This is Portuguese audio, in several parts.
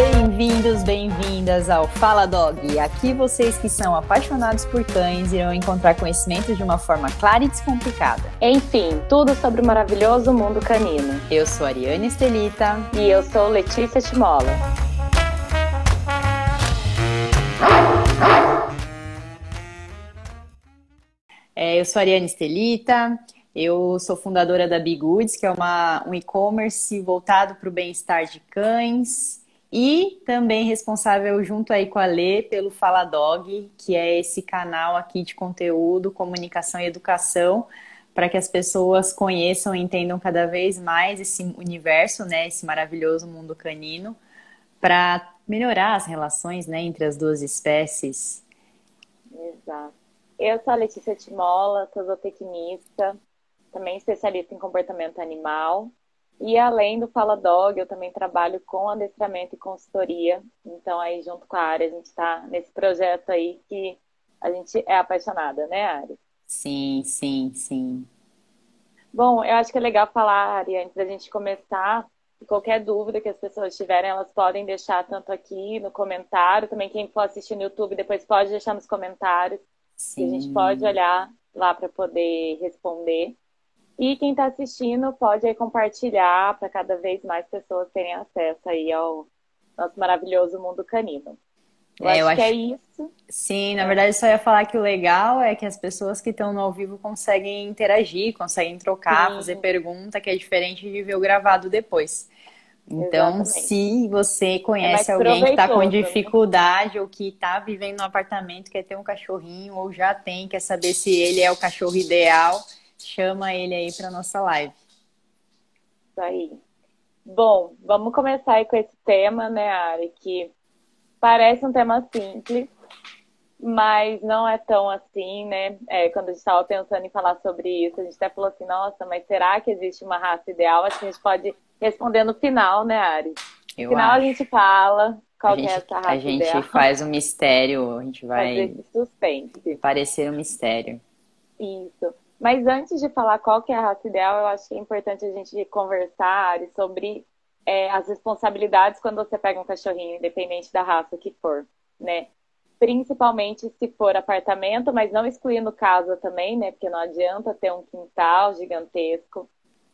Bem-vindos, bem-vindas ao Fala Dog. Aqui vocês que são apaixonados por cães irão encontrar conhecimento de uma forma clara e descomplicada. Enfim, tudo sobre o maravilhoso mundo canino. Eu sou Ariane Estelita. E eu sou Letícia Timola. É, eu sou Ariane Estelita, eu sou fundadora da Big Goods, que é uma, um e-commerce voltado para o bem-estar de cães e também responsável junto aí com a Lê pelo Fala Dog, que é esse canal aqui de conteúdo, comunicação e educação para que as pessoas conheçam e entendam cada vez mais esse universo, né, esse maravilhoso mundo canino, para melhorar as relações, né, entre as duas espécies. Exato. Eu sou a Letícia Timola, sou zootecnista, também especialista em comportamento animal. E além do Fala Dog, eu também trabalho com adestramento e consultoria. Então, aí, junto com a área, a gente está nesse projeto aí que a gente é apaixonada, né, Ari? Sim, sim, sim. Bom, eu acho que é legal falar, Ari, antes da gente começar, qualquer dúvida que as pessoas tiverem, elas podem deixar tanto aqui no comentário, também quem for assistir no YouTube depois pode deixar nos comentários. Sim. a gente pode olhar lá para poder responder. E quem está assistindo pode aí compartilhar para cada vez mais pessoas terem acesso aí ao nosso maravilhoso mundo canino. Eu, é, acho, eu acho que é isso. Sim, na é. verdade só ia falar que o legal é que as pessoas que estão no ao vivo conseguem interagir, conseguem trocar, Sim. fazer pergunta, que é diferente de ver o gravado depois. Então, Exatamente. se você conhece é alguém que está com né? dificuldade né? ou que está vivendo num apartamento, quer ter um cachorrinho ou já tem, quer saber se ele é o cachorro ideal, chama ele aí para nossa live. Isso aí. Bom, vamos começar aí com esse tema, né, Ari, que parece um tema simples, mas não é tão assim, né? É, quando a gente estava pensando em falar sobre isso, a gente até falou assim, nossa, mas será que existe uma raça ideal? Acho que a gente pode responder no final, né, Ari? No final acho. a gente fala qual gente, é essa raça A gente ideal. faz um mistério, a gente vai Fazer suspense. parecer um mistério. Isso. Mas antes de falar qual que é a raça ideal, eu acho que é importante a gente conversar sobre é, as responsabilidades quando você pega um cachorrinho, independente da raça que for, né? Principalmente se for apartamento, mas não excluindo casa também, né? Porque não adianta ter um quintal gigantesco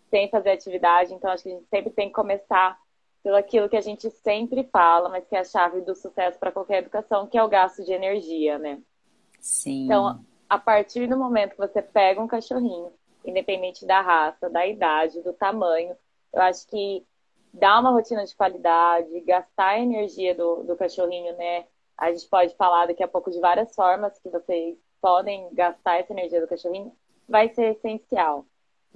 sem fazer atividade. Então, acho que a gente sempre tem que começar pelo aquilo que a gente sempre fala, mas que é a chave do sucesso para qualquer educação, que é o gasto de energia, né? Sim. Então, a partir do momento que você pega um cachorrinho, independente da raça, da idade, do tamanho, eu acho que dar uma rotina de qualidade, gastar a energia do, do cachorrinho, né? A gente pode falar daqui a pouco de várias formas que vocês podem gastar essa energia do cachorrinho, vai ser essencial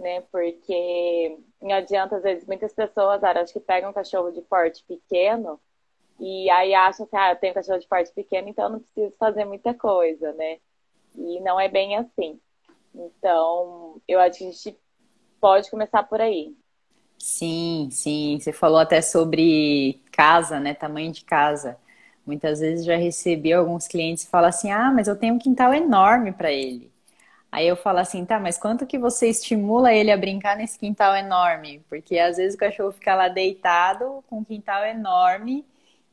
né? Porque não adianta, às vezes, muitas pessoas, cara, acho que pegam um cachorro de porte pequeno e aí acham que, ah, eu tenho um cachorro de porte pequeno, então eu não preciso fazer muita coisa, né? E não é bem assim. Então, eu acho que a gente pode começar por aí. Sim, sim. Você falou até sobre casa, né? Tamanho de casa. Muitas vezes já recebi alguns clientes que falam assim: ah, mas eu tenho um quintal enorme para ele. Aí eu falo assim, tá, mas quanto que você estimula ele a brincar nesse quintal enorme? Porque às vezes o cachorro fica lá deitado com um quintal enorme,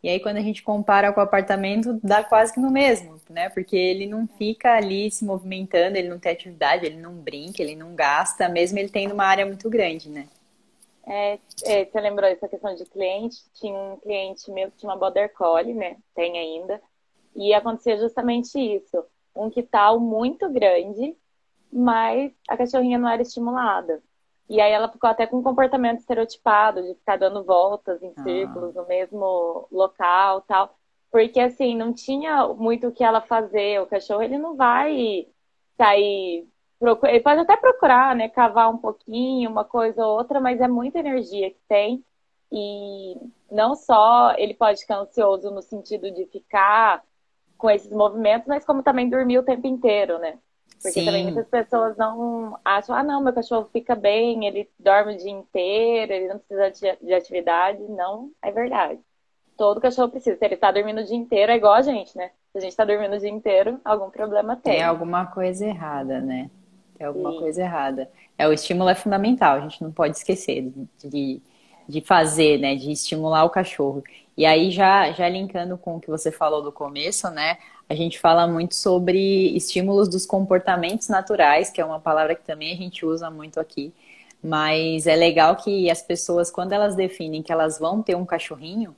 e aí quando a gente compara com o apartamento, dá quase que no mesmo, né? Porque ele não fica ali se movimentando, ele não tem atividade, ele não brinca, ele não gasta, mesmo ele tendo uma área muito grande, né? É, é, você lembrou essa questão de cliente? Tinha um cliente meu que tinha uma Border Collie, né? Tem ainda. E acontecia justamente isso. Um quintal muito grande, mas a cachorrinha não era estimulada. E aí ela ficou até com um comportamento estereotipado, de ficar dando voltas em ah. círculos no mesmo local tal. Porque assim, não tinha muito o que ela fazer. O cachorro ele não vai sair. Ele pode até procurar, né? Cavar um pouquinho, uma coisa ou outra, mas é muita energia que tem. E não só ele pode ficar ansioso no sentido de ficar com esses movimentos, mas como também dormir o tempo inteiro, né? Porque Sim. também muitas pessoas não acham, ah, não, meu cachorro fica bem, ele dorme o dia inteiro, ele não precisa de, de atividade. Não, é verdade. Todo cachorro precisa. Se ele está dormindo o dia inteiro, é igual a gente, né? Se a gente está dormindo o dia inteiro, algum problema tem. Tem alguma coisa errada, né? Tem alguma Sim. coisa errada. É, o estímulo é fundamental, a gente não pode esquecer de, de fazer, né? De estimular o cachorro. E aí, já, já linkando com o que você falou do começo, né? A gente fala muito sobre estímulos dos comportamentos naturais, que é uma palavra que também a gente usa muito aqui. Mas é legal que as pessoas, quando elas definem que elas vão ter um cachorrinho,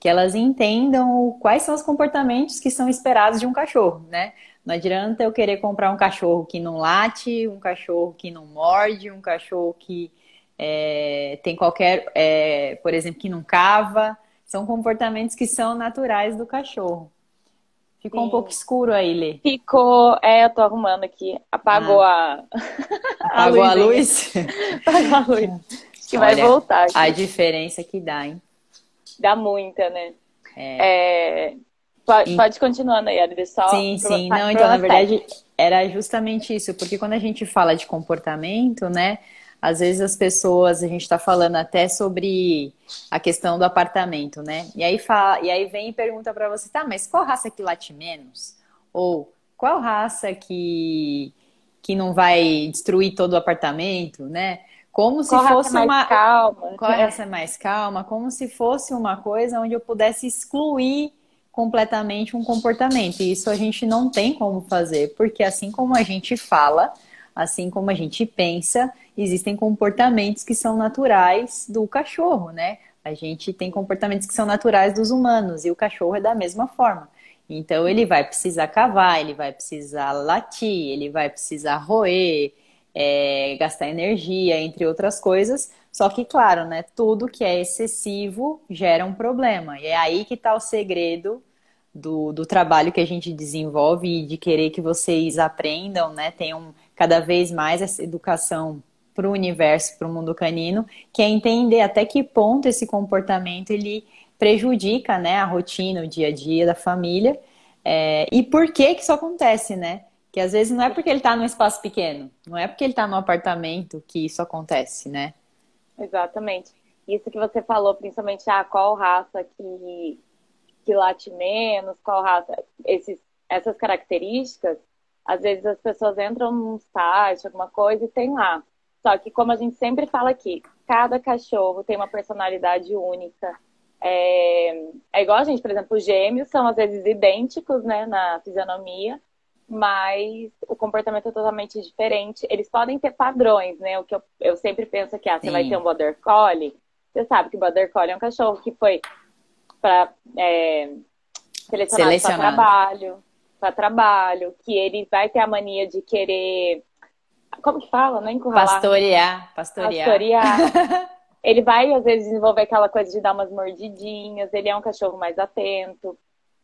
que elas entendam quais são os comportamentos que são esperados de um cachorro, né? Não adianta eu querer comprar um cachorro que não late, um cachorro que não morde, um cachorro que é, tem qualquer, é, por exemplo, que não cava. São comportamentos que são naturais do cachorro. Ficou Sim. um pouco escuro aí, Lê. Ficou, é, eu tô arrumando aqui. Apagou ah. a. Apagou a luz? Apagou a luz. Que Olha, vai voltar. Aqui. A diferença que dá, hein? Dá muita, né? É. é... Pode, pode continuar, Nayara, só. Sim, sim. Não, então, na verdade, era justamente isso, porque quando a gente fala de comportamento, né? Às vezes as pessoas, a gente está falando até sobre a questão do apartamento, né? E aí, fala, e aí vem e pergunta para você, tá, mas qual raça que late menos? Ou qual raça que, que não vai destruir todo o apartamento, né? Como se qual fosse raça uma. Mais calma, qual né? raça é mais calma? Como se fosse uma coisa onde eu pudesse excluir completamente um comportamento. E isso a gente não tem como fazer, porque assim como a gente fala, assim como a gente pensa, existem comportamentos que são naturais do cachorro, né? A gente tem comportamentos que são naturais dos humanos e o cachorro é da mesma forma. Então ele vai precisar cavar, ele vai precisar latir, ele vai precisar roer, é, gastar energia, entre outras coisas. Só que, claro, né, tudo que é excessivo gera um problema. E é aí que está o segredo do, do trabalho que a gente desenvolve e de querer que vocês aprendam, né, tenham cada vez mais essa educação para o universo, para o mundo canino, que é entender até que ponto esse comportamento ele prejudica, né, a rotina, o dia a dia da família, é, e por que que isso acontece, né? Que às vezes não é porque ele está num espaço pequeno, não é porque ele está num apartamento que isso acontece, né? Exatamente. Isso que você falou, principalmente, ah, qual raça que, que late menos, qual raça, esses, essas características, às vezes as pessoas entram num site, alguma coisa, e tem lá. Só que, como a gente sempre fala aqui, cada cachorro tem uma personalidade única. É, é igual a gente, por exemplo, os gêmeos são às vezes idênticos, né, na fisionomia, mas o comportamento é totalmente diferente. Eles podem ter padrões, né? O que eu, eu sempre penso que, ah, você Sim. vai ter um Border Collie, você sabe que o Border Collie é um cachorro que foi para é, selecionado para trabalho, para trabalho, que ele vai ter a mania de querer como que fala? Não é encurralar. Pastorear. Pastorear. Pastorear. ele vai, às vezes, desenvolver aquela coisa de dar umas mordidinhas. Ele é um cachorro mais atento.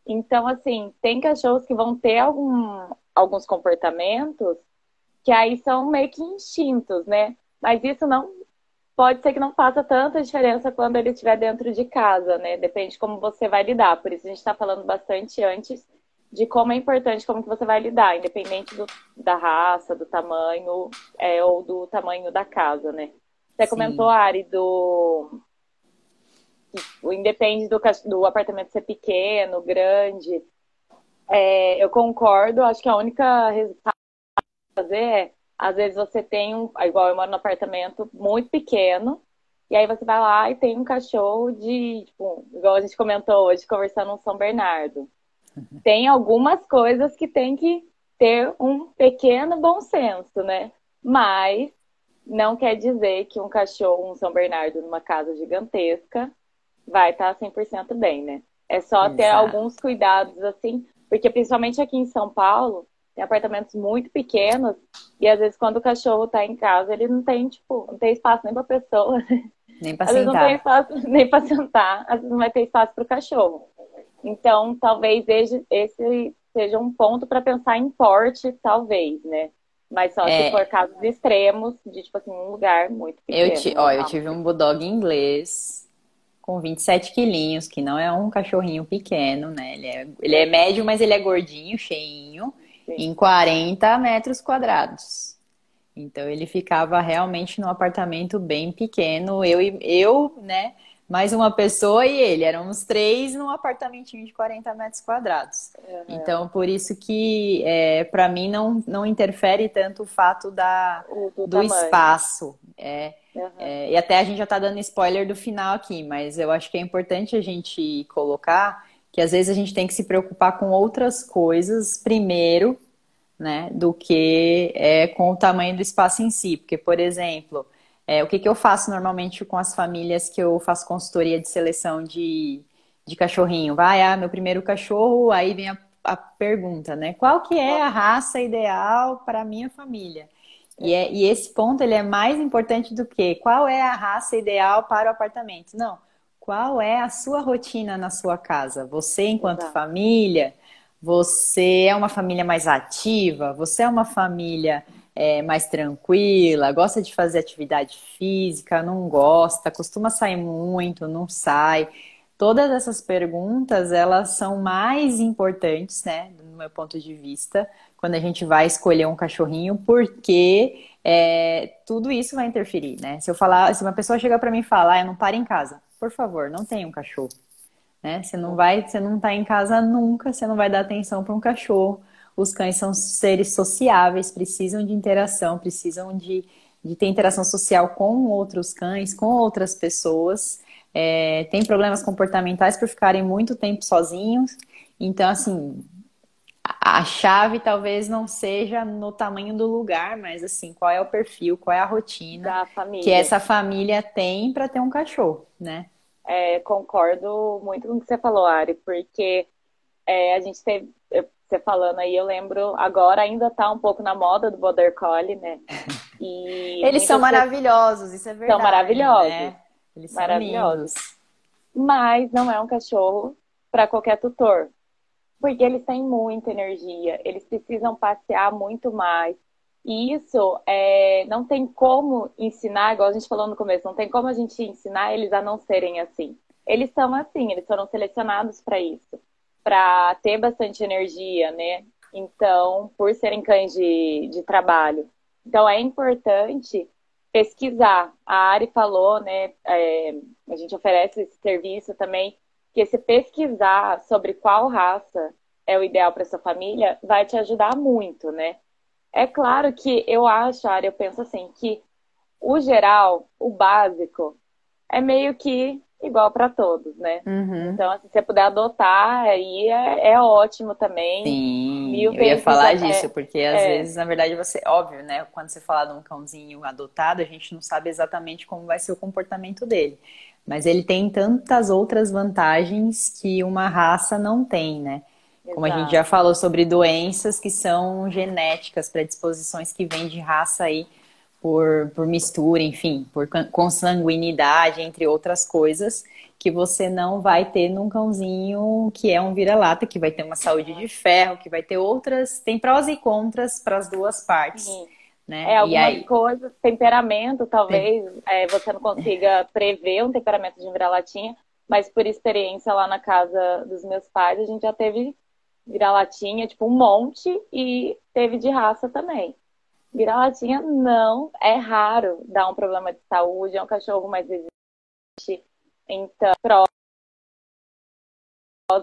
Então, assim, tem cachorros que vão ter algum, alguns comportamentos que aí são meio que instintos, né? Mas isso não pode ser que não faça tanta diferença quando ele estiver dentro de casa, né? Depende de como você vai lidar. Por isso a gente está falando bastante antes de como é importante como que você vai lidar, independente do, da raça, do tamanho é, ou do tamanho da casa, né? Você Sim. comentou, Ari, do o independe do, do apartamento ser pequeno, grande. É, eu concordo, acho que a única resultado fazer é, às vezes você tem um, igual eu moro num apartamento muito pequeno, e aí você vai lá e tem um cachorro de, tipo, igual a gente comentou hoje, conversando um São Bernardo tem algumas coisas que tem que ter um pequeno bom senso, né? Mas não quer dizer que um cachorro, um São Bernardo numa casa gigantesca vai estar 100% bem, né? É só Exato. ter alguns cuidados assim, porque principalmente aqui em São Paulo, tem apartamentos muito pequenos e às vezes quando o cachorro tá em casa, ele não tem, tipo, não tem espaço nem pra pessoa. Nem pra às sentar. Vezes não tem espaço nem pra sentar, às vezes não vai ter espaço pro cachorro. Então, talvez esse seja um ponto para pensar em porte, talvez, né? Mas só é... se for casos extremos, de tipo assim, um lugar muito pequeno. Eu, ti... Ó, eu tive um bulldog inglês com 27 quilinhos, que não é um cachorrinho pequeno, né? Ele é, ele é médio, mas ele é gordinho, cheinho, Sim. em 40 metros quadrados. Então ele ficava realmente num apartamento bem pequeno. Eu, eu, né, mais uma pessoa e ele. Éramos três num apartamentinho de 40 metros quadrados. Uhum. Então, por isso que, é, para mim, não, não interfere tanto o fato da, do, do espaço. É, uhum. é, e até a gente já está dando spoiler do final aqui, mas eu acho que é importante a gente colocar que às vezes a gente tem que se preocupar com outras coisas primeiro, né, do que é, com o tamanho do espaço em si. Porque, por exemplo, é, o que, que eu faço normalmente com as famílias que eu faço consultoria de seleção de, de cachorrinho? Vai, ah, meu primeiro cachorro, aí vem a, a pergunta, né? Qual que é a raça ideal para a minha família? E, é, e esse ponto ele é mais importante do que qual é a raça ideal para o apartamento. Não, qual é a sua rotina na sua casa? Você, enquanto família, você é uma família mais ativa? Você é uma família é, mais tranquila, gosta de fazer atividade física, não gosta, costuma sair muito, não sai. Todas essas perguntas, elas são mais importantes, né, do meu ponto de vista, quando a gente vai escolher um cachorrinho, porque é, tudo isso vai interferir, né? Se eu falar, se uma pessoa chegar para mim e falar, ah, eu não paro em casa, por favor, não tenha um cachorro, né? Você não vai, você não tá em casa nunca, você não vai dar atenção para um cachorro os cães são seres sociáveis, precisam de interação, precisam de, de ter interação social com outros cães, com outras pessoas. É, tem problemas comportamentais por ficarem muito tempo sozinhos. Então, assim, a chave talvez não seja no tamanho do lugar, mas assim, qual é o perfil, qual é a rotina que essa família tem para ter um cachorro, né? É, concordo muito com o que você falou, Ari, porque é, a gente teve, você falando aí, eu lembro, agora ainda tá um pouco na moda do Border Collie, né? E Eles são maravilhosos, isso é verdade. São maravilhosos. Né? Eles são maravilhosos. Lindos. Mas não é um cachorro para qualquer tutor. Porque eles têm muita energia, eles precisam passear muito mais. E isso é, não tem como ensinar, igual a gente falou no começo, não tem como a gente ensinar eles a não serem assim. Eles são assim, eles foram selecionados para isso para ter bastante energia, né? Então, por serem cães de, de trabalho. Então, é importante pesquisar. A Ari falou, né? É, a gente oferece esse serviço também, que se pesquisar sobre qual raça é o ideal para sua família, vai te ajudar muito, né? É claro que eu acho, Ari, eu penso assim, que o geral, o básico, é meio que igual para todos, né? Uhum. Então, assim, se você puder adotar, aí é, é ótimo também. Sim, Mil eu ia falar é, disso, porque às é. vezes, na verdade, você, óbvio, né? Quando você fala de um cãozinho adotado, a gente não sabe exatamente como vai ser o comportamento dele. Mas ele tem tantas outras vantagens que uma raça não tem, né? Como Exato. a gente já falou sobre doenças que são genéticas, predisposições que vêm de raça aí por, por mistura, enfim, por consanguinidade, entre outras coisas, que você não vai ter num cãozinho que é um vira-lata, que vai ter uma saúde de ferro, que vai ter outras. Tem prós e contras para as duas partes. Sim. Né? É, algumas aí... coisas, temperamento, talvez é, você não consiga prever um temperamento de um vira-latinha, mas por experiência lá na casa dos meus pais, a gente já teve vira-latinha, tipo, um monte, e teve de raça também. Vira-latinha não, é raro dar um problema de saúde, é um cachorro mais resistente, então,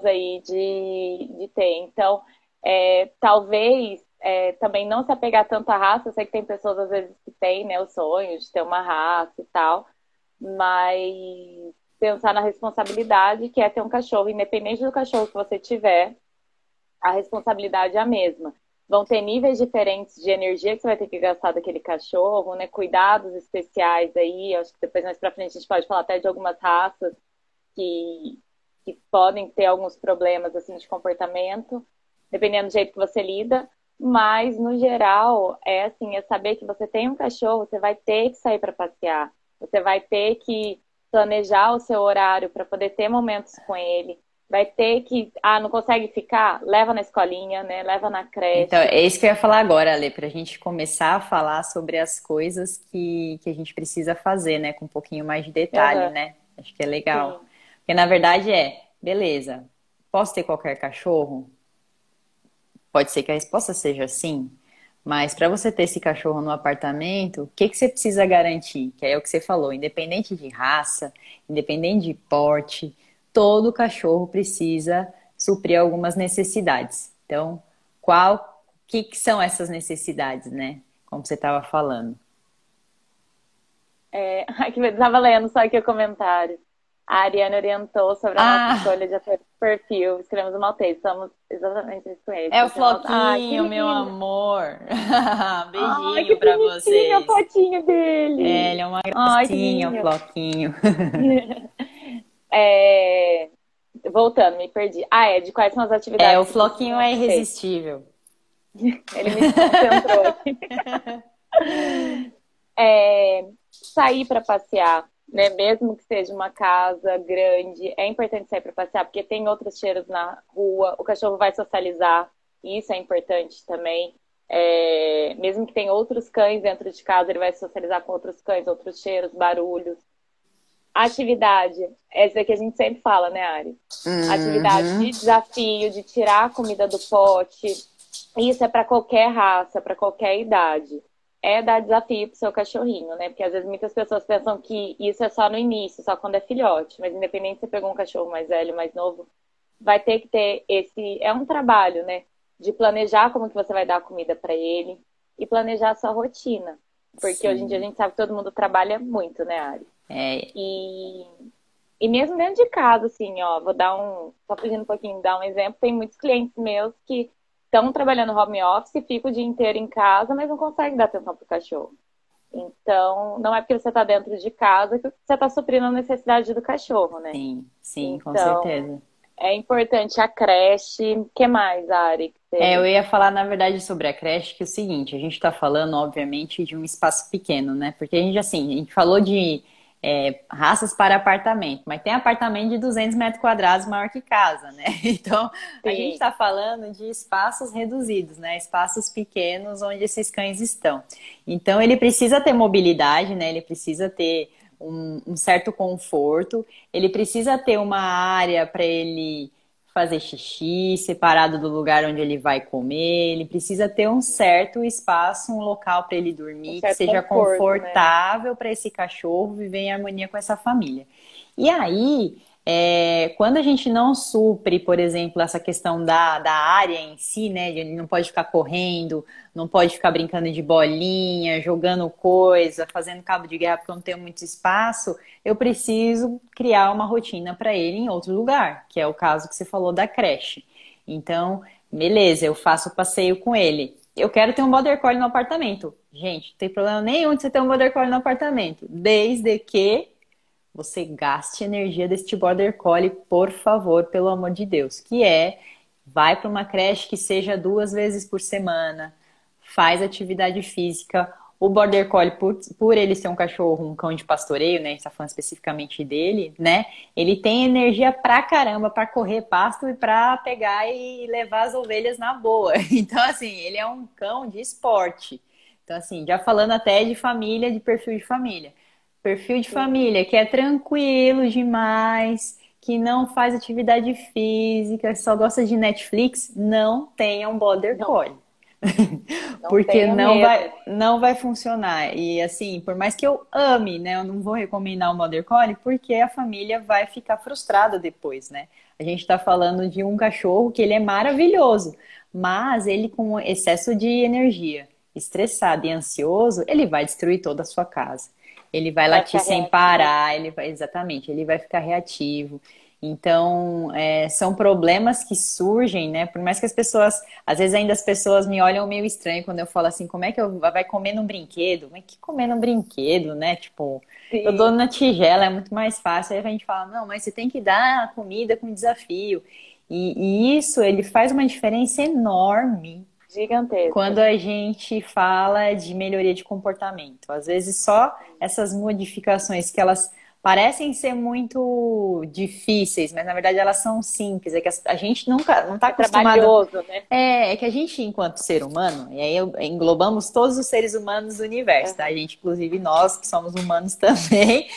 aí de, de ter. Então, é, talvez é, também não se apegar tanto à raça, eu sei que tem pessoas às vezes que têm né, o sonho de ter uma raça e tal, mas pensar na responsabilidade que é ter um cachorro, independente do cachorro que você tiver, a responsabilidade é a mesma vão ter níveis diferentes de energia que você vai ter que gastar daquele cachorro, né? Cuidados especiais aí. Acho que depois mais pra frente a gente pode falar até de algumas raças que, que podem ter alguns problemas assim de comportamento, dependendo do jeito que você lida. Mas no geral é assim, é saber que você tem um cachorro, você vai ter que sair para passear, você vai ter que planejar o seu horário para poder ter momentos com ele vai ter que. Ah, não consegue ficar? Leva na escolinha, né? Leva na creche. Então, é isso que eu ia falar agora, Ale, para a gente começar a falar sobre as coisas que, que a gente precisa fazer, né? Com um pouquinho mais de detalhe, uhum. né? Acho que é legal. Sim. Porque na verdade é, beleza, posso ter qualquer cachorro? Pode ser que a resposta seja sim, Mas para você ter esse cachorro no apartamento, o que, que você precisa garantir? Que é o que você falou, independente de raça, independente de porte, todo cachorro precisa suprir algumas necessidades. Então, qual, que, que são essas necessidades, né? Como você estava falando. É, aqui estava lendo só aqui o comentário. A Ariane orientou sobre a ah. nossa escolha de perfil. Escrevemos um maltês. Somos exatamente isso com ele. É o Floquinho, meu amor. Beijinho Ai, pra vocês. O fotinho dele. É, ele é uma gracinha, o Floquinho. é... Voltando, me perdi. Ah, é, de quais são as atividades? É, o Floquinho é irresistível. ele me concentrou aqui. é, sair para passear né? Mesmo que seja uma casa grande, é importante sair para passear, porque tem outros cheiros na rua, o cachorro vai socializar, e isso é importante também. É... mesmo que tenha outros cães dentro de casa, ele vai socializar com outros cães, outros cheiros, barulhos. Atividade, essa que a gente sempre fala, né, Ari? Uhum. Atividade de desafio, de tirar a comida do pote. Isso é para qualquer raça, para qualquer idade é dar desafio pro seu cachorrinho, né? Porque às vezes muitas pessoas pensam que isso é só no início, só quando é filhote. Mas independente se você pegou um cachorro mais velho, mais novo, vai ter que ter esse. É um trabalho, né? De planejar como que você vai dar a comida para ele e planejar a sua rotina. Porque Sim. hoje em dia a gente sabe que todo mundo trabalha muito, né, Ari? É. E, e mesmo dentro de casa, assim, ó, vou dar um. Só pedindo um pouquinho, dar um exemplo. Tem muitos clientes meus que estão trabalhando home office, ficam o dia inteiro em casa, mas não conseguem dar atenção para o cachorro. Então, não é porque você está dentro de casa que você está suprindo a necessidade do cachorro, né? Sim, sim, então, com certeza. É importante a creche. O que mais, Ari? Você... É, eu ia falar, na verdade, sobre a creche, que é o seguinte, a gente está falando, obviamente, de um espaço pequeno, né? Porque a gente, assim, a gente falou de é, raças para apartamento, mas tem apartamento de 200 metros quadrados maior que casa, né? Então, Sim. a gente está falando de espaços reduzidos, né? Espaços pequenos onde esses cães estão. Então, ele precisa ter mobilidade, né? Ele precisa ter um, um certo conforto, ele precisa ter uma área para ele fazer xixi, separado do lugar onde ele vai comer. Ele precisa ter um certo espaço, um local para ele dormir, um que seja conforto, né? confortável né? para esse cachorro viver em harmonia com essa família. E aí, é, quando a gente não supre, por exemplo, essa questão da, da área em si, né? Ele não pode ficar correndo, não pode ficar brincando de bolinha, jogando coisa, fazendo cabo de guerra porque eu não tenho muito espaço, eu preciso criar uma rotina para ele em outro lugar, que é o caso que você falou da creche. Então, beleza, eu faço o passeio com ele. Eu quero ter um border collie no apartamento. Gente, não tem problema nenhum de você ter um border collie no apartamento, desde que você gaste energia deste border collie, por favor, pelo amor de Deus, que é vai para uma creche que seja duas vezes por semana, faz atividade física. O border collie, por, por ele ser um cachorro, um cão de pastoreio, né? A gente tá falando especificamente dele, né? Ele tem energia pra caramba para correr pasto e para pegar e levar as ovelhas na boa. Então, assim, ele é um cão de esporte. Então, assim, já falando até de família, de perfil de família. Perfil de família que é tranquilo demais, que não faz atividade física, só gosta de Netflix, não tenha um border collie. Porque não vai, não vai funcionar. E assim, por mais que eu ame, né? Eu não vou recomendar um border collie, porque a família vai ficar frustrada depois, né? A gente está falando de um cachorro que ele é maravilhoso, mas ele com excesso de energia, estressado e ansioso, ele vai destruir toda a sua casa ele vai, vai latir sem reativo. parar, ele vai, exatamente, ele vai ficar reativo. Então, é, são problemas que surgem, né? Por mais que as pessoas, às vezes ainda as pessoas me olham meio estranho quando eu falo assim, como é que eu vai comer num brinquedo? Como é que comer num brinquedo, né? Tipo, Sim. eu dou na tigela, é muito mais fácil. Aí a gente fala, não, mas você tem que dar comida com desafio. E, e isso, ele faz uma diferença enorme Quando a gente fala de melhoria de comportamento. Às vezes só essas modificações que elas parecem ser muito difíceis, mas na verdade elas são simples. É que a gente nunca não está acostumado. Né? É, é que a gente, enquanto ser humano, e aí englobamos todos os seres humanos do universo, tá? A gente, inclusive nós que somos humanos também.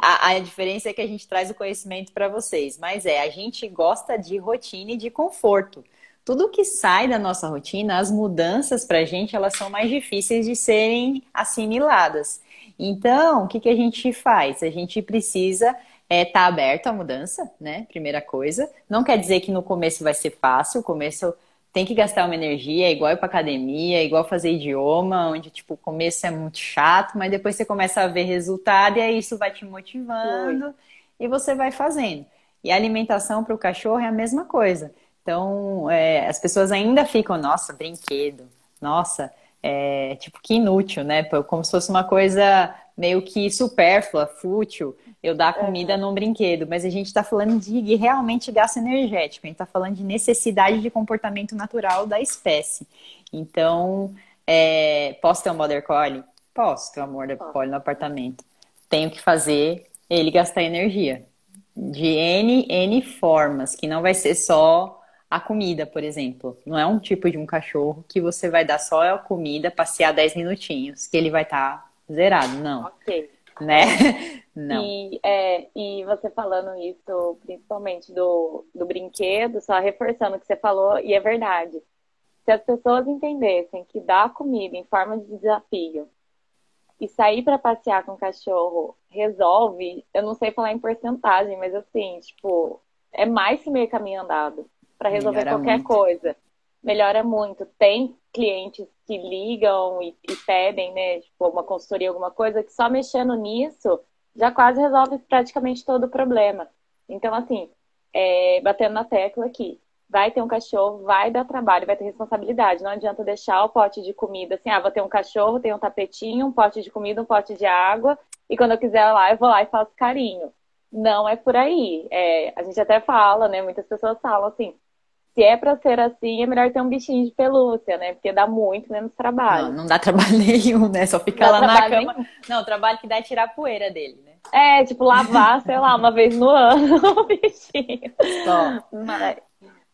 a, a diferença é que a gente traz o conhecimento para vocês. Mas é, a gente gosta de rotina e de conforto. Tudo que sai da nossa rotina, as mudanças para a gente, elas são mais difíceis de serem assimiladas. Então, o que, que a gente faz? A gente precisa estar é, tá aberto à mudança, né? Primeira coisa. Não quer dizer que no começo vai ser fácil, o começo tem que gastar uma energia, é igual ir pra academia, é igual fazer idioma, onde, tipo, o começo é muito chato, mas depois você começa a ver resultado e aí isso vai te motivando Oi. e você vai fazendo. E a alimentação para o cachorro é a mesma coisa. Então, é, as pessoas ainda ficam, nossa, brinquedo, nossa, é, tipo, que inútil, né? Como se fosse uma coisa meio que supérflua, fútil, eu dar comida num brinquedo. Mas a gente está falando de realmente gasto energético, a gente está falando de necessidade de comportamento natural da espécie. Então, é, posso ter um Border Collie? Posso ter um Border Collie no apartamento. Tenho que fazer ele gastar energia. De N, N formas, que não vai ser só a comida, por exemplo. Não é um tipo de um cachorro que você vai dar só a comida, passear 10 minutinhos, que ele vai estar tá zerado. Não. Ok. Né? Não. E, é, e você falando isso, principalmente do, do brinquedo, só reforçando o que você falou, e é verdade. Se as pessoas entendessem que dar comida em forma de desafio e sair para passear com o cachorro resolve, eu não sei falar em porcentagem, mas assim, tipo, é mais que meio caminho andado para resolver Melhora qualquer muito. coisa. Melhora muito. Tem clientes que ligam e, e, pedem, né, tipo, uma consultoria, alguma coisa, que só mexendo nisso já quase resolve praticamente todo o problema. Então, assim, é, batendo na tecla aqui, vai ter um cachorro, vai dar trabalho, vai ter responsabilidade. Não adianta deixar o pote de comida assim, ah, vou ter um cachorro, tem um tapetinho, um pote de comida, um pote de água, e quando eu quiser lá, eu vou lá e faço carinho. Não é por aí. É, a gente até fala, né? Muitas pessoas falam assim, se é para ser assim, é melhor ter um bichinho de pelúcia, né? Porque dá muito menos trabalho. Não, não dá trabalho nenhum, né? Só ficar lá na cama. Nenhum. Não, o trabalho que dá é tirar a poeira dele, né? É, tipo, lavar, sei lá, uma vez no ano o bichinho. Só. Mas,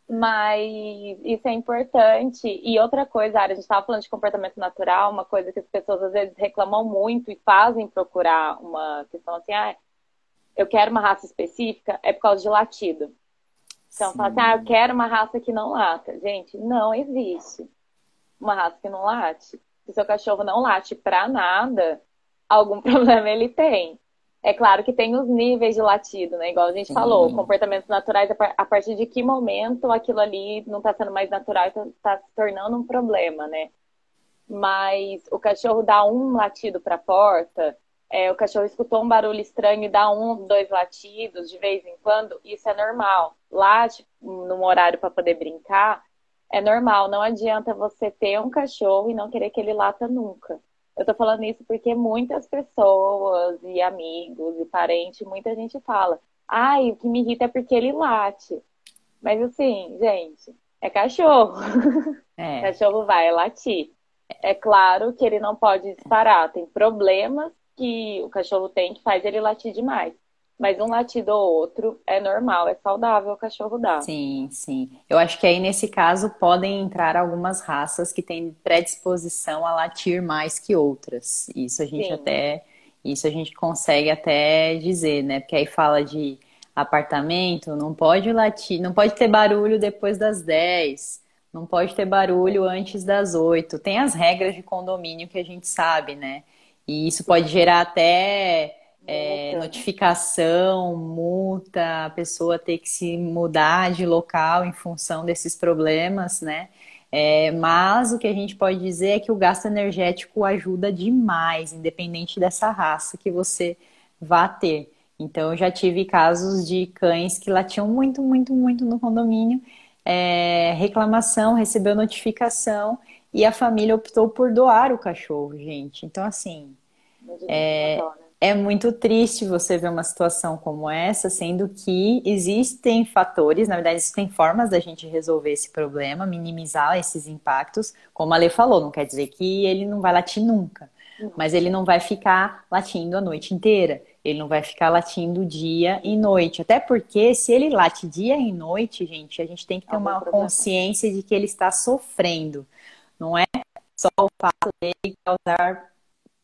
mas isso é importante. E outra coisa, Ari, a gente estava falando de comportamento natural, uma coisa que as pessoas às vezes reclamam muito e fazem procurar uma questão assim, ah, eu quero uma raça específica, é por causa de latido. Então, fala assim, ah, eu quero uma raça que não lata. Gente, não existe uma raça que não late. Se seu cachorro não late pra nada, algum problema ele tem. É claro que tem os níveis de latido, né? Igual a gente falou, comportamentos naturais, a partir de que momento aquilo ali não está sendo mais natural e está tá se tornando um problema, né? Mas o cachorro dá um latido para a porta, é, o cachorro escutou um barulho estranho e dá um, dois latidos de vez em quando, isso é normal. Late num horário para poder brincar, é normal. Não adianta você ter um cachorro e não querer que ele lata nunca. Eu tô falando isso porque muitas pessoas e amigos e parentes, muita gente fala: ai, o que me irrita é porque ele late. Mas assim, gente, é cachorro. É. cachorro vai latir. É claro que ele não pode disparar, tem problemas que o cachorro tem que faz ele latir demais. Mas um latido ou outro é normal, é saudável o cachorro dar. Sim, sim. Eu acho que aí nesse caso podem entrar algumas raças que têm predisposição a latir mais que outras. Isso a gente sim. até isso a gente consegue até dizer, né? Porque aí fala de apartamento, não pode latir, não pode ter barulho depois das 10, não pode ter barulho antes das 8. Tem as regras de condomínio que a gente sabe, né? E isso pode gerar até é, notificação, multa, a pessoa ter que se mudar de local em função desses problemas, né? É, mas o que a gente pode dizer é que o gasto energético ajuda demais, independente dessa raça que você vá ter. Então, eu já tive casos de cães que latiam muito, muito, muito no condomínio, é, reclamação, recebeu notificação e a família optou por doar o cachorro, gente. Então, assim, é, é muito triste você ver uma situação como essa, sendo que existem fatores, na verdade, existem formas da gente resolver esse problema, minimizar esses impactos. Como a Lê falou, não quer dizer que ele não vai latir nunca, mas ele não vai ficar latindo a noite inteira. Ele não vai ficar latindo dia e noite. Até porque, se ele late dia e noite, gente, a gente tem que ter uma consciência de que ele está sofrendo. Não é só o fato dele causar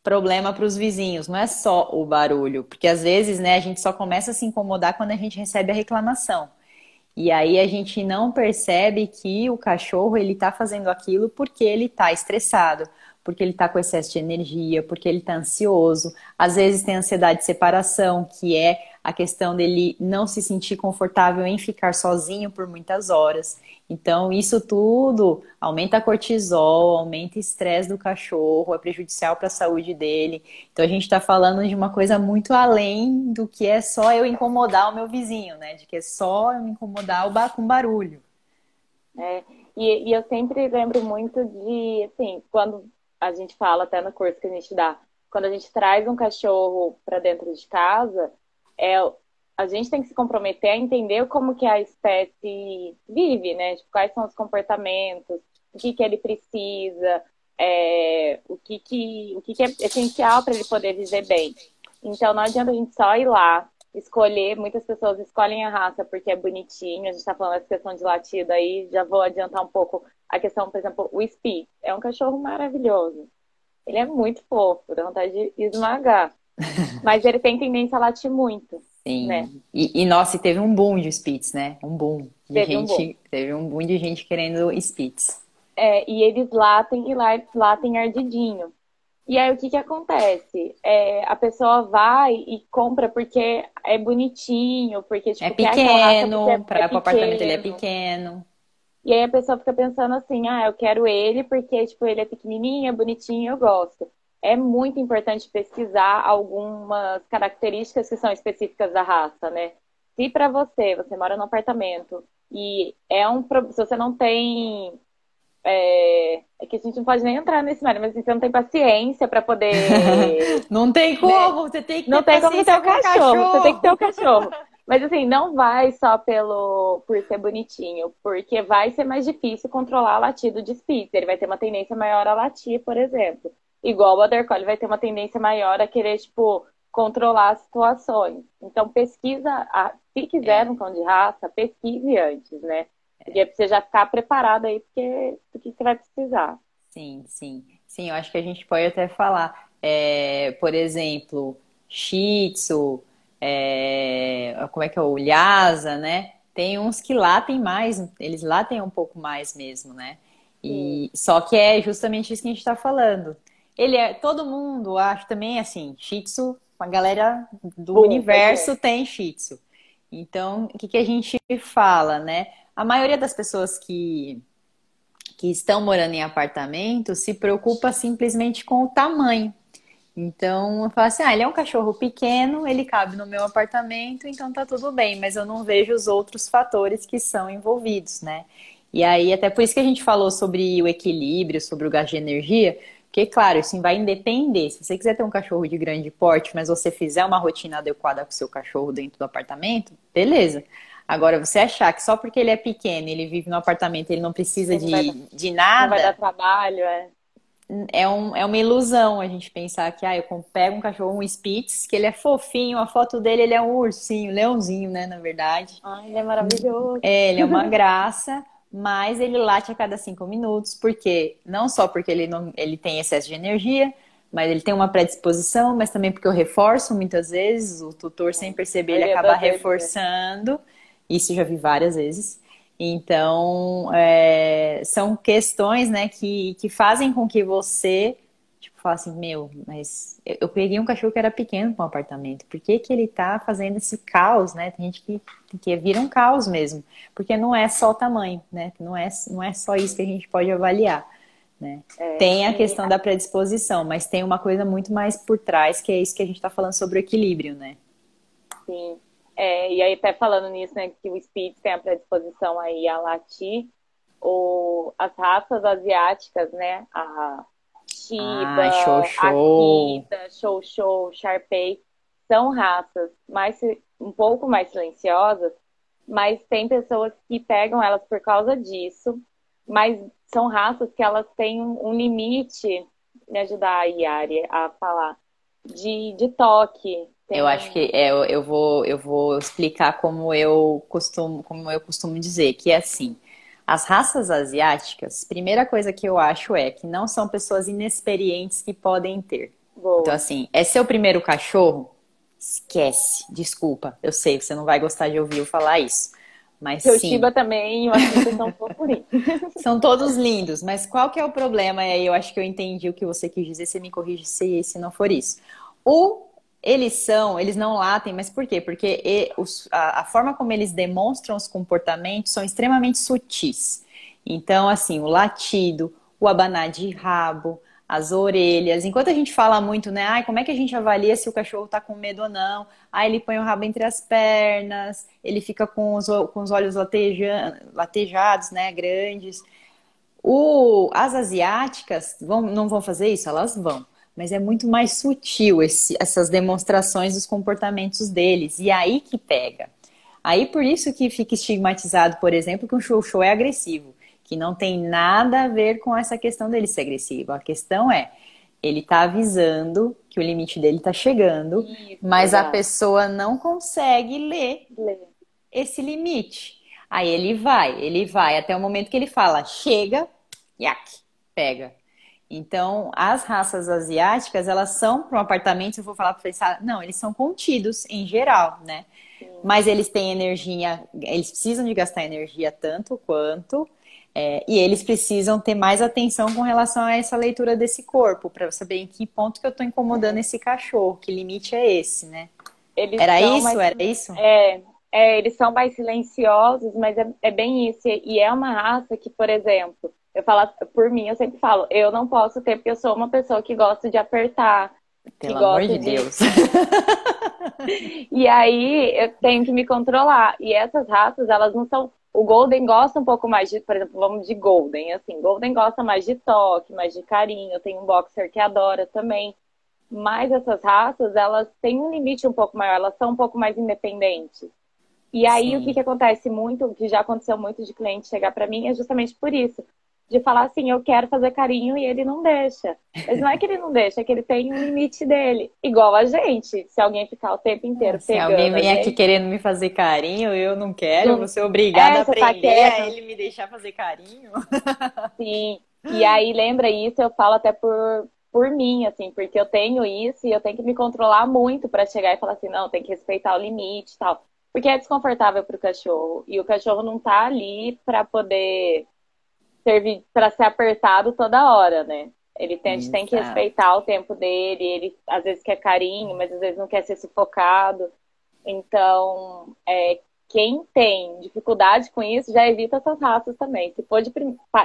problema para os vizinhos, não é só o barulho, porque às vezes, né, a gente só começa a se incomodar quando a gente recebe a reclamação. E aí a gente não percebe que o cachorro ele está fazendo aquilo porque ele está estressado, porque ele está com excesso de energia, porque ele está ansioso. Às vezes tem ansiedade de separação, que é a questão dele não se sentir confortável em ficar sozinho por muitas horas. Então, isso tudo aumenta cortisol, aumenta o estresse do cachorro, é prejudicial para a saúde dele. Então, a gente está falando de uma coisa muito além do que é só eu incomodar o meu vizinho, né? De que é só eu me incomodar com barulho. É, e, e eu sempre lembro muito de, assim, quando a gente fala até no curso que a gente dá, quando a gente traz um cachorro para dentro de casa, é, a gente tem que se comprometer a entender como que a espécie vive, né? Tipo, quais são os comportamentos, o que, que ele precisa, é, o, que, que, o que, que é essencial para ele poder viver bem. Então, não adianta a gente só ir lá, escolher. Muitas pessoas escolhem a raça porque é bonitinho. A gente está falando dessa questão de latido aí, já vou adiantar um pouco a questão, por exemplo, o Spitz. É um cachorro maravilhoso. Ele é muito fofo, dá vontade de esmagar. Mas ele tem tendência a latir muito. Sim. Né? E, e, nossa, teve um boom de Spitz, né? Um boom. De teve gente, um boom. Teve um boom de gente querendo Spitz. É, e eles latem e latem ardidinho. E aí o que que acontece? É, a pessoa vai e compra porque é bonitinho, porque tipo, é pequeno, para o apartamento ele é pequeno. E aí a pessoa fica pensando assim, ah, eu quero ele porque tipo ele é pequenininho, é bonitinho, eu gosto. É muito importante pesquisar algumas características que são específicas da raça, né? Se para você, você mora num apartamento e é um se você não tem é, é, que a gente não pode nem entrar nesse mar, mas você não tem paciência para poder. não tem como, né? você tem que ter Não tem como ter o cachorro, cachorro, você tem que ter o cachorro. Mas assim, não vai só pelo por ser bonitinho, porque vai ser mais difícil controlar o latido de Spitz. Ele vai ter uma tendência maior a latir, por exemplo. Igual o Border Collie vai ter uma tendência maior a querer, tipo, controlar as situações. Então, pesquisa, se quiser um cão de raça, pesquise antes, né? Porque é pra você já ficar preparado aí porque, porque você vai precisar. Sim, sim. Sim, eu acho que a gente pode até falar, é, por exemplo, Shih Tzu, é, como é que é o Lhasa, né? Tem uns que latem mais, eles latem um pouco mais mesmo, né? E só que é justamente isso que a gente está falando. Ele é todo mundo, acho também assim, Shih Tzu, a galera do universo é. tem Shih Tzu. Então, o que, que a gente fala, né? A maioria das pessoas que, que estão morando em apartamento se preocupa simplesmente com o tamanho. Então, eu falo assim: ah, ele é um cachorro pequeno, ele cabe no meu apartamento, então tá tudo bem, mas eu não vejo os outros fatores que são envolvidos, né? E aí, até por isso que a gente falou sobre o equilíbrio, sobre o gasto de energia, porque, claro, isso vai depender. Se você quiser ter um cachorro de grande porte, mas você fizer uma rotina adequada com o seu cachorro dentro do apartamento, beleza. Agora, você achar que só porque ele é pequeno, ele vive no apartamento, ele não precisa de, dar, de nada. Não vai dar trabalho, é. É, um, é uma ilusão a gente pensar que ah, eu pego um cachorro, um Spitz, que ele é fofinho, a foto dele ele é um ursinho, leãozinho, né, na verdade. Ai, ele é maravilhoso. É, ele é uma graça, mas ele late a cada cinco minutos, porque não só porque ele, não, ele tem excesso de energia, mas ele tem uma predisposição, mas também porque eu reforço muitas vezes, o tutor sem perceber ele, ele acaba reforçando. Isso já vi várias vezes. Então, é, são questões né, que, que fazem com que você fale assim, meu, mas eu peguei um cachorro que era pequeno para um apartamento. Por que, que ele está fazendo esse caos, né? Tem gente que, que vira um caos mesmo. Porque não é só o tamanho, né? Não é, não é só isso que a gente pode avaliar. Né? É, tem a questão da predisposição, mas tem uma coisa muito mais por trás, que é isso que a gente está falando sobre o equilíbrio, né? Sim. É, e aí, até falando nisso, né, que o Spitz tem a predisposição aí a latir, ou as raças asiáticas, né, a Shiba, ah, show, show. Akita, Show Show, Sharpei, são raças mais, um pouco mais silenciosas, mas tem pessoas que pegam elas por causa disso, mas são raças que elas têm um limite, me ajudar a Yari a falar, de, de toque, tem... Eu acho que é, eu, vou, eu vou explicar como eu costumo, como eu costumo dizer, que é assim. As raças asiáticas, primeira coisa que eu acho é que não são pessoas inexperientes que podem ter. Boa. Então, assim, é seu primeiro cachorro? Esquece. Desculpa, eu sei, você não vai gostar de ouvir eu falar isso. Mas Seu sim. Shiba também, eu acho que são um pouco lindos. São todos lindos, mas qual que é o problema? E aí eu acho que eu entendi o que você quis dizer, você me corrige se, se não for isso. O eles são, eles não latem, mas por quê? Porque os, a, a, forma como eles demonstram os comportamentos são extremamente sutis. Então, assim, o latido, o abanar de rabo, as orelhas. Enquanto a gente fala muito, né? Ai, como é que a gente avalia se o cachorro tá com medo ou não? Aí ele põe o rabo entre as pernas, ele fica com os, com os olhos lateja, latejados, né? Grandes. O, as asiáticas vão, não vão fazer isso? Elas vão mas é muito mais sutil esse, essas demonstrações dos comportamentos deles. E aí que pega. Aí por isso que fica estigmatizado, por exemplo, que um show show é agressivo, que não tem nada a ver com essa questão dele ser agressivo. A questão é, ele está avisando que o limite dele está chegando, isso, mas exato. a pessoa não consegue ler, ler esse limite. Aí ele vai, ele vai até o momento que ele fala, chega, yak, pega. Então, as raças asiáticas, elas são para um apartamento, eu for falar para pensar, não, eles são contidos em geral, né? Sim. Mas eles têm energia, eles precisam de gastar energia tanto quanto, é, e eles precisam ter mais atenção com relação a essa leitura desse corpo, para saber em que ponto que eu estou incomodando esse cachorro, que limite é esse, né? Eles Era isso? Mais... Era isso? É, é, eles são mais silenciosos, mas é, é bem isso. E é uma raça que, por exemplo, eu falo por mim, eu sempre falo, eu não posso ter, porque eu sou uma pessoa que gosta de apertar. Pelo amor de, de Deus. e aí eu tenho que me controlar. E essas raças, elas não são. O Golden gosta um pouco mais de, por exemplo, vamos de Golden, assim. Golden gosta mais de toque, mais de carinho. Eu tenho um boxer que adora também. Mas essas raças, elas têm um limite um pouco maior, elas são um pouco mais independentes. E aí Sim. o que, que acontece muito, que já aconteceu muito de cliente chegar para mim, é justamente por isso de falar assim, eu quero fazer carinho e ele não deixa. Mas não é que ele não deixa, é que ele tem um limite dele. Igual a gente. Se alguém ficar o tempo inteiro se pegando. Se alguém vem aqui querendo me fazer carinho, eu não quero, eu vou ser obrigada é, a tá aprender tá a ele me deixar fazer carinho. Sim. E aí, lembra isso, eu falo até por, por mim, assim, porque eu tenho isso e eu tenho que me controlar muito para chegar e falar assim, não, tem que respeitar o limite e tal. Porque é desconfortável pro cachorro. E o cachorro não tá ali para poder servir para ser apertado toda hora, né? Ele tem, a gente tem que respeitar o tempo dele, ele às vezes quer carinho, mas às vezes não quer ser sufocado. Então, é, quem tem dificuldade com isso já evita essas raças também. Se for de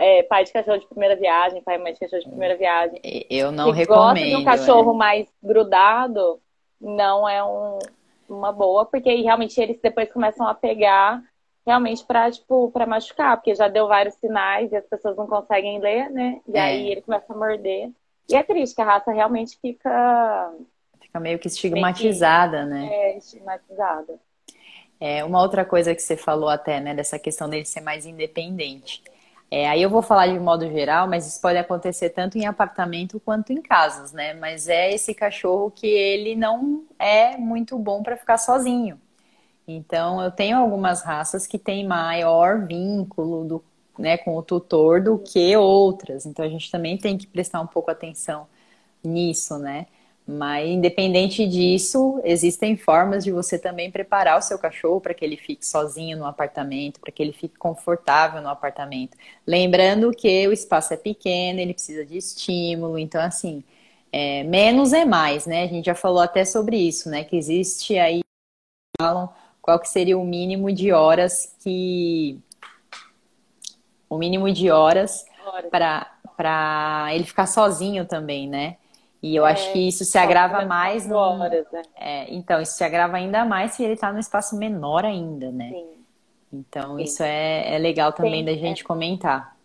é, pai de cachorro de primeira viagem, pai e mãe de cachorro de primeira viagem. Eu não se recomendo. gosta de um cachorro é. mais grudado, não é um, uma boa, porque realmente eles depois começam a pegar realmente para tipo, para machucar, porque já deu vários sinais e as pessoas não conseguem ler, né? E é. aí ele começa a morder. E é triste que a raça realmente fica fica meio que estigmatizada, meio que, né? É, estigmatizada. É, uma outra coisa que você falou até, né, dessa questão dele ser mais independente. É, aí eu vou falar de modo geral, mas isso pode acontecer tanto em apartamento quanto em casas, né? Mas é esse cachorro que ele não é muito bom para ficar sozinho. Então, eu tenho algumas raças que têm maior vínculo do, né, com o tutor do que outras. Então, a gente também tem que prestar um pouco atenção nisso, né? Mas, independente disso, existem formas de você também preparar o seu cachorro para que ele fique sozinho no apartamento, para que ele fique confortável no apartamento. Lembrando que o espaço é pequeno, ele precisa de estímulo. Então, assim, é, menos é mais, né? A gente já falou até sobre isso, né? Que existe aí falam qual que seria o mínimo de horas que o mínimo de horas para ele ficar sozinho também, né? E eu é, acho que isso se agrava mais no... horas, né? É, então, isso se agrava ainda mais se ele está num espaço menor ainda, né? Sim. Então, Sim. isso é, é legal também Sim, da gente é. comentar.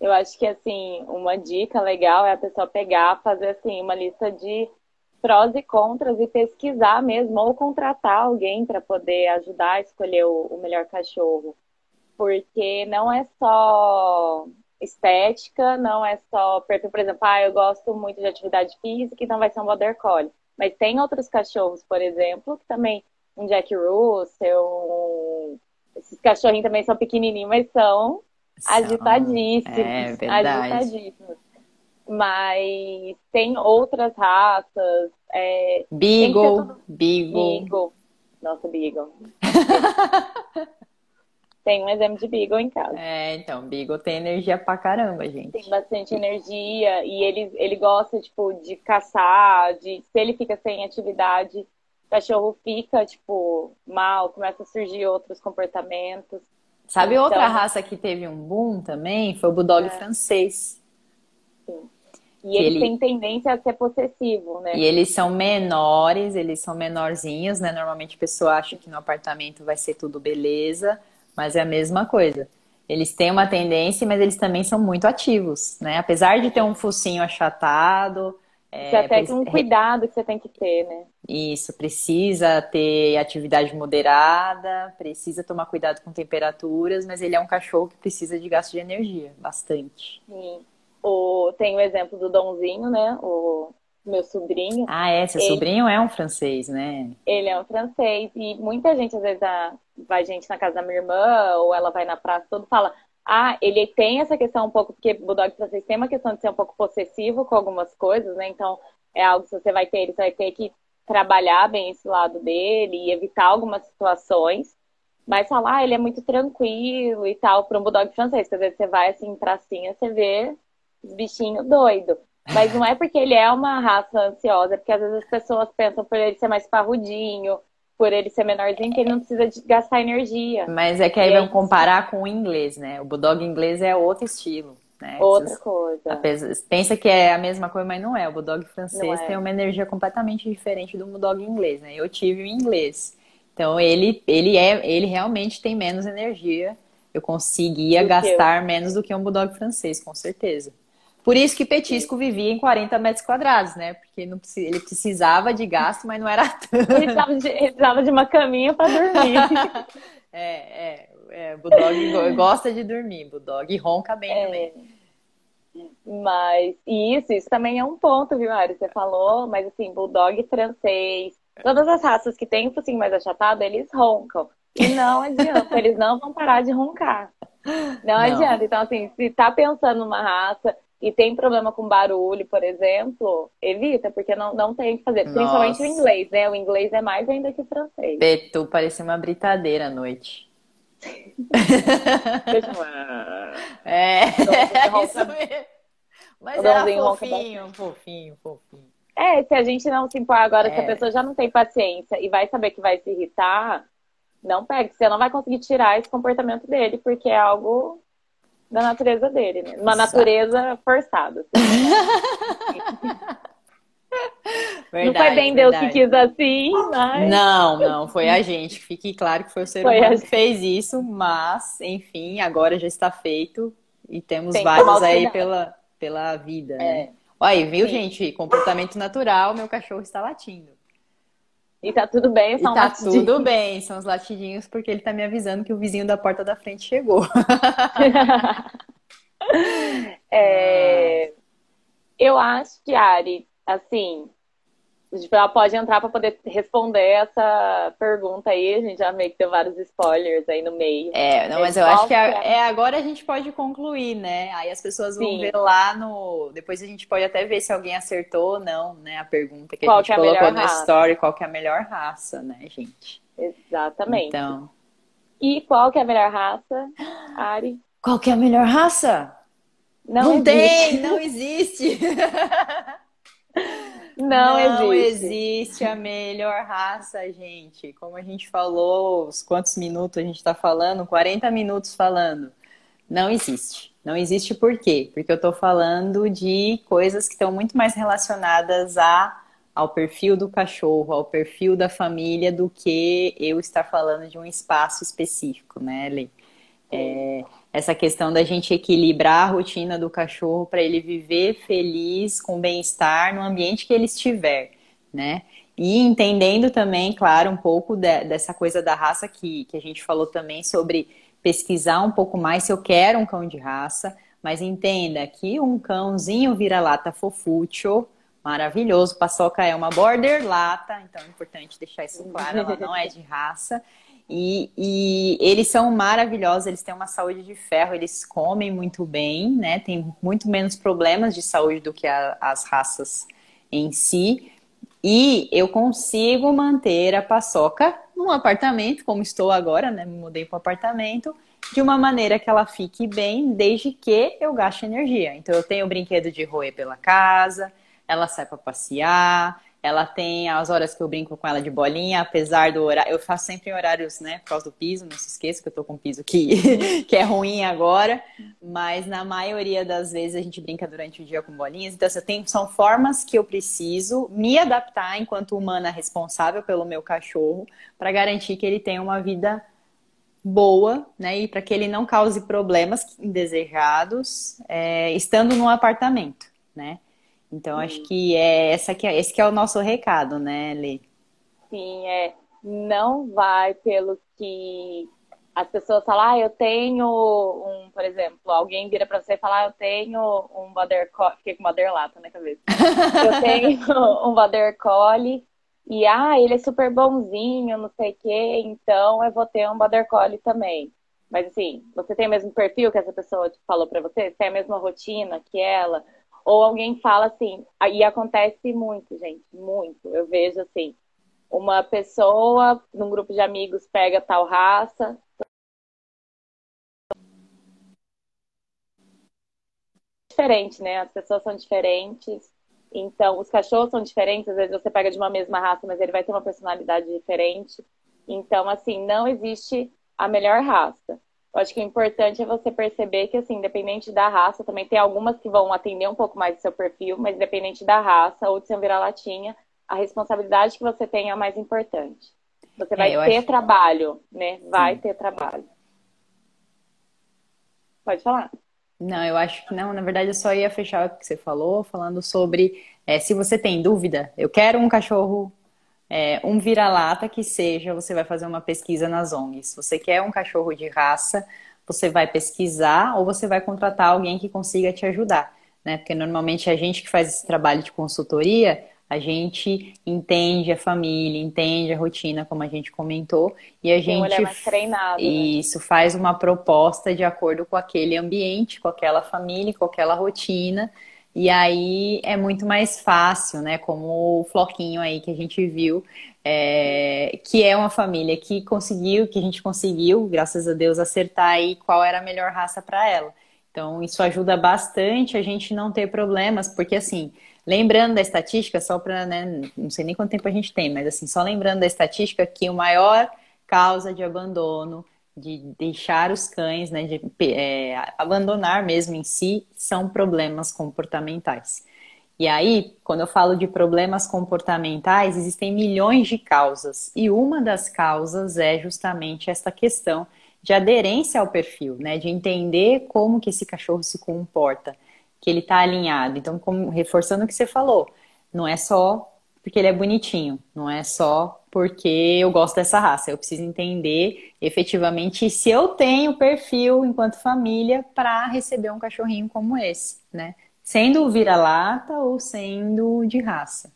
Eu acho que, assim, uma dica legal é a pessoa pegar, fazer, assim, uma lista de prós e contras e pesquisar mesmo, ou contratar alguém para poder ajudar a escolher o, o melhor cachorro. Porque não é só estética, não é só por exemplo, ah, eu gosto muito de atividade física, então vai ser um Border Collie. Mas tem outros cachorros, por exemplo, que também, um Jack Russell, um... esses cachorrinhos também são pequenininhos, mas são, são... agitadíssimos. É verdade. Agitadíssimos mas tem outras raças. É, Beagle, tudo... Beagle. Beagle. Nossa, Beagle. tem um exemplo de Beagle em casa. É, então, Beagle tem energia pra caramba, gente. Tem bastante energia e ele, ele gosta, tipo, de caçar, de se ele fica sem atividade, o cachorro fica, tipo, mal, começa a surgir outros comportamentos. Sabe então... outra raça que teve um boom também? Foi o Bulldog é. francês. Sim. E ele, ele, tem tendência a ser possessivo, né? E eles são menores, eles são menorzinhos, né? Normalmente a pessoa acha que no apartamento vai ser tudo beleza, mas é a mesma coisa. Eles têm uma tendência, mas eles também são muito ativos, né? Apesar de ter um focinho achatado. É, até um cuidado que você tem que ter, né? Isso, precisa ter atividade moderada, precisa tomar cuidado com temperaturas, mas ele é um cachorro que precisa de gasto de energia, bastante. Sim. O, tem o exemplo do Donzinho, né? O meu sobrinho. Ah, é? Seu ele, sobrinho é um francês, né? Ele é um francês. E muita gente, às vezes, a, vai gente na casa da minha irmã, ou ela vai na praça, todo fala. Ah, ele tem essa questão um pouco, porque o Bulldog francês tem uma questão de ser um pouco possessivo com algumas coisas, né? Então, é algo que você vai ter, ele vai ter que trabalhar bem esse lado dele e evitar algumas situações. Mas falar, ah, ele é muito tranquilo e tal, para um Bulldog francês. Às vezes você vai assim pracinha, você vê os bichinhos doidos. Mas não é porque ele é uma raça ansiosa, é porque às vezes as pessoas pensam por ele ser mais parrudinho, por ele ser menorzinho, que ele não precisa gastar energia. Mas é que aí e vamos comparar com o inglês, né? O bulldog inglês é outro estilo. Né? Outra Vocês, coisa. Pensa que é a mesma coisa, mas não é. O bulldog francês é. tem uma energia completamente diferente do bulldog inglês, né? Eu tive o inglês. Então ele, ele é, ele realmente tem menos energia. Eu conseguia do gastar menos do que um bulldog francês, com certeza. Por isso que Petisco vivia em 40 metros quadrados, né? Porque não, ele precisava de gasto, mas não era tanto. Ele precisava de, ele precisava de uma caminha para dormir. é, é, é. Bulldog gosta de dormir, Bulldog. E ronca bem é. também. Mas isso, isso também é um ponto, viu, Ari? Você falou, mas assim, Bulldog francês, todas as raças que têm um focinho mais achatado, eles roncam. E não adianta, eles não vão parar de roncar. Não, não, adianta. Então, assim, se tá pensando numa raça, e tem problema com barulho, por exemplo, evita, porque não, não tem que fazer. Nossa. Principalmente o inglês, né? O inglês é mais ainda que o francês. Petu parecia uma britadeira à noite. é, é isso mesmo. Mas era fofinho, fofinho, fofinho. É, se a gente não se impor agora, é. se a é. pessoa já não tem paciência e vai saber que vai se irritar, não pegue. Você não vai conseguir tirar esse comportamento dele, porque é algo da natureza dele, né? Uma natureza forçada. Assim. Verdade, não foi bem Deus verdade. que quis assim, mas. Não, não, foi a gente. Fique claro que foi o ser foi humano que fez isso, mas, enfim, agora já está feito e temos Tem vários aí pela, pela vida, né? é. Olha, viu, Sim. gente? Comportamento natural, meu cachorro está latindo. E tá tudo bem, são e tá latidinhos. tudo bem, são os latidinhos porque ele tá me avisando que o vizinho da porta da frente chegou. é, eu acho que, Ari, assim, ela pode entrar para poder responder essa pergunta aí. A gente já meio que deu vários spoilers aí no meio. É, não, mas eu acho que é, é, agora a gente pode concluir, né? Aí as pessoas vão Sim. ver lá no. Depois a gente pode até ver se alguém acertou ou não, né? A pergunta que qual a gente que é colocou na story, qual que é a melhor raça, né, gente? Exatamente. Então. E qual que é a melhor raça, Ari? Qual que é a melhor raça? Não, não tem, não existe. Não, não existe. existe. a melhor raça, gente. Como a gente falou, os quantos minutos a gente está falando? 40 minutos falando. Não existe. Não existe por quê? Porque eu estou falando de coisas que estão muito mais relacionadas a, ao perfil do cachorro, ao perfil da família, do que eu estar falando de um espaço específico, né, Ellen? É, essa questão da gente equilibrar a rotina do cachorro para ele viver feliz, com bem-estar no ambiente que ele estiver, né? E entendendo também, claro, um pouco de, dessa coisa da raça que, que a gente falou também sobre pesquisar um pouco mais se eu quero um cão de raça, mas entenda que um cãozinho vira-lata fofúcio, maravilhoso, paçoca é uma border lata, então é importante deixar isso claro, ela não é de raça. E, e, eles são maravilhosos, eles têm uma saúde de ferro, eles comem muito bem, né? Tem muito menos problemas de saúde do que a, as raças em si. E eu consigo manter a paçoca num apartamento, como estou agora, né? Me mudei para um apartamento, de uma maneira que ela fique bem, desde que eu gaste energia. Então, eu tenho o brinquedo de roer pela casa, ela sai para passear, ela tem as horas que eu brinco com ela de bolinha, apesar do horário. Eu faço sempre em horários, né, por causa do piso, não se esqueça que eu tô com piso que, que é ruim agora. Mas na maioria das vezes a gente brinca durante o dia com bolinhas. Então, assim, tem, são formas que eu preciso me adaptar enquanto humana responsável pelo meu cachorro para garantir que ele tenha uma vida boa, né? E para que ele não cause problemas indesejados é, estando num apartamento, né? Então, acho que é essa que é, esse que é o nosso recado, né, Lê? Sim, é. Não vai pelo que as pessoas falam, ah, eu tenho um, por exemplo, alguém vira para você e fala, ah, eu tenho um border collie, fiquei com border lata na cabeça. eu tenho um border collie e, ah, ele é super bonzinho, não sei o quê, então eu vou ter um border collie também. Mas assim, você tem o mesmo perfil que essa pessoa falou para você? Você tem a mesma rotina que ela? Ou alguém fala assim, e acontece muito, gente, muito. Eu vejo assim, uma pessoa num grupo de amigos pega tal raça. Diferente, né? As pessoas são diferentes. Então, os cachorros são diferentes. Às vezes você pega de uma mesma raça, mas ele vai ter uma personalidade diferente. Então, assim, não existe a melhor raça. Eu acho que o importante é você perceber que, assim, independente da raça, também tem algumas que vão atender um pouco mais do seu perfil, mas independente da raça ou de ser um vira-latinha, a responsabilidade que você tem é a mais importante. Você vai é, ter acho... trabalho, né? Vai Sim. ter trabalho. Pode falar. Não, eu acho que não. Na verdade, eu só ia fechar o que você falou, falando sobre é, se você tem dúvida, eu quero um cachorro é, um vira-lata que seja, você vai fazer uma pesquisa nas ONGs. Se você quer um cachorro de raça, você vai pesquisar ou você vai contratar alguém que consiga te ajudar, né? Porque normalmente a gente que faz esse trabalho de consultoria, a gente entende a família, entende a rotina, como a gente comentou, e a Tem gente mais treinado, né? isso faz uma proposta de acordo com aquele ambiente, com aquela família, com aquela rotina. E aí é muito mais fácil, né? Como o Floquinho aí que a gente viu, é, que é uma família que conseguiu, que a gente conseguiu, graças a Deus, acertar aí qual era a melhor raça para ela. Então, isso ajuda bastante a gente não ter problemas, porque assim, lembrando da estatística, só para, né, não sei nem quanto tempo a gente tem, mas assim, só lembrando da estatística que o maior causa de abandono de deixar os cães, né, de é, abandonar mesmo em si, são problemas comportamentais. E aí, quando eu falo de problemas comportamentais, existem milhões de causas. E uma das causas é justamente essa questão de aderência ao perfil, né? De entender como que esse cachorro se comporta, que ele está alinhado. Então, como, reforçando o que você falou, não é só porque ele é bonitinho, não é só porque eu gosto dessa raça. Eu preciso entender efetivamente se eu tenho perfil enquanto família para receber um cachorrinho como esse, né? Sendo vira-lata ou sendo de raça.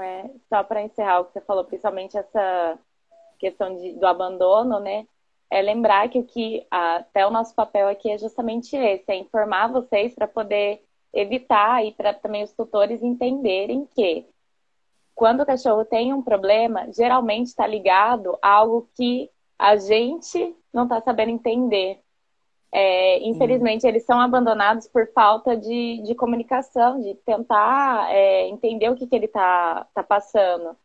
É, só para encerrar o que você falou, principalmente essa questão de, do abandono, né? É lembrar que que até o nosso papel aqui é justamente esse, é informar vocês para poder evitar e para também os tutores entenderem que quando o cachorro tem um problema, geralmente está ligado a algo que a gente não está sabendo entender. É, infelizmente, hum. eles são abandonados por falta de, de comunicação, de tentar é, entender o que, que ele está tá passando.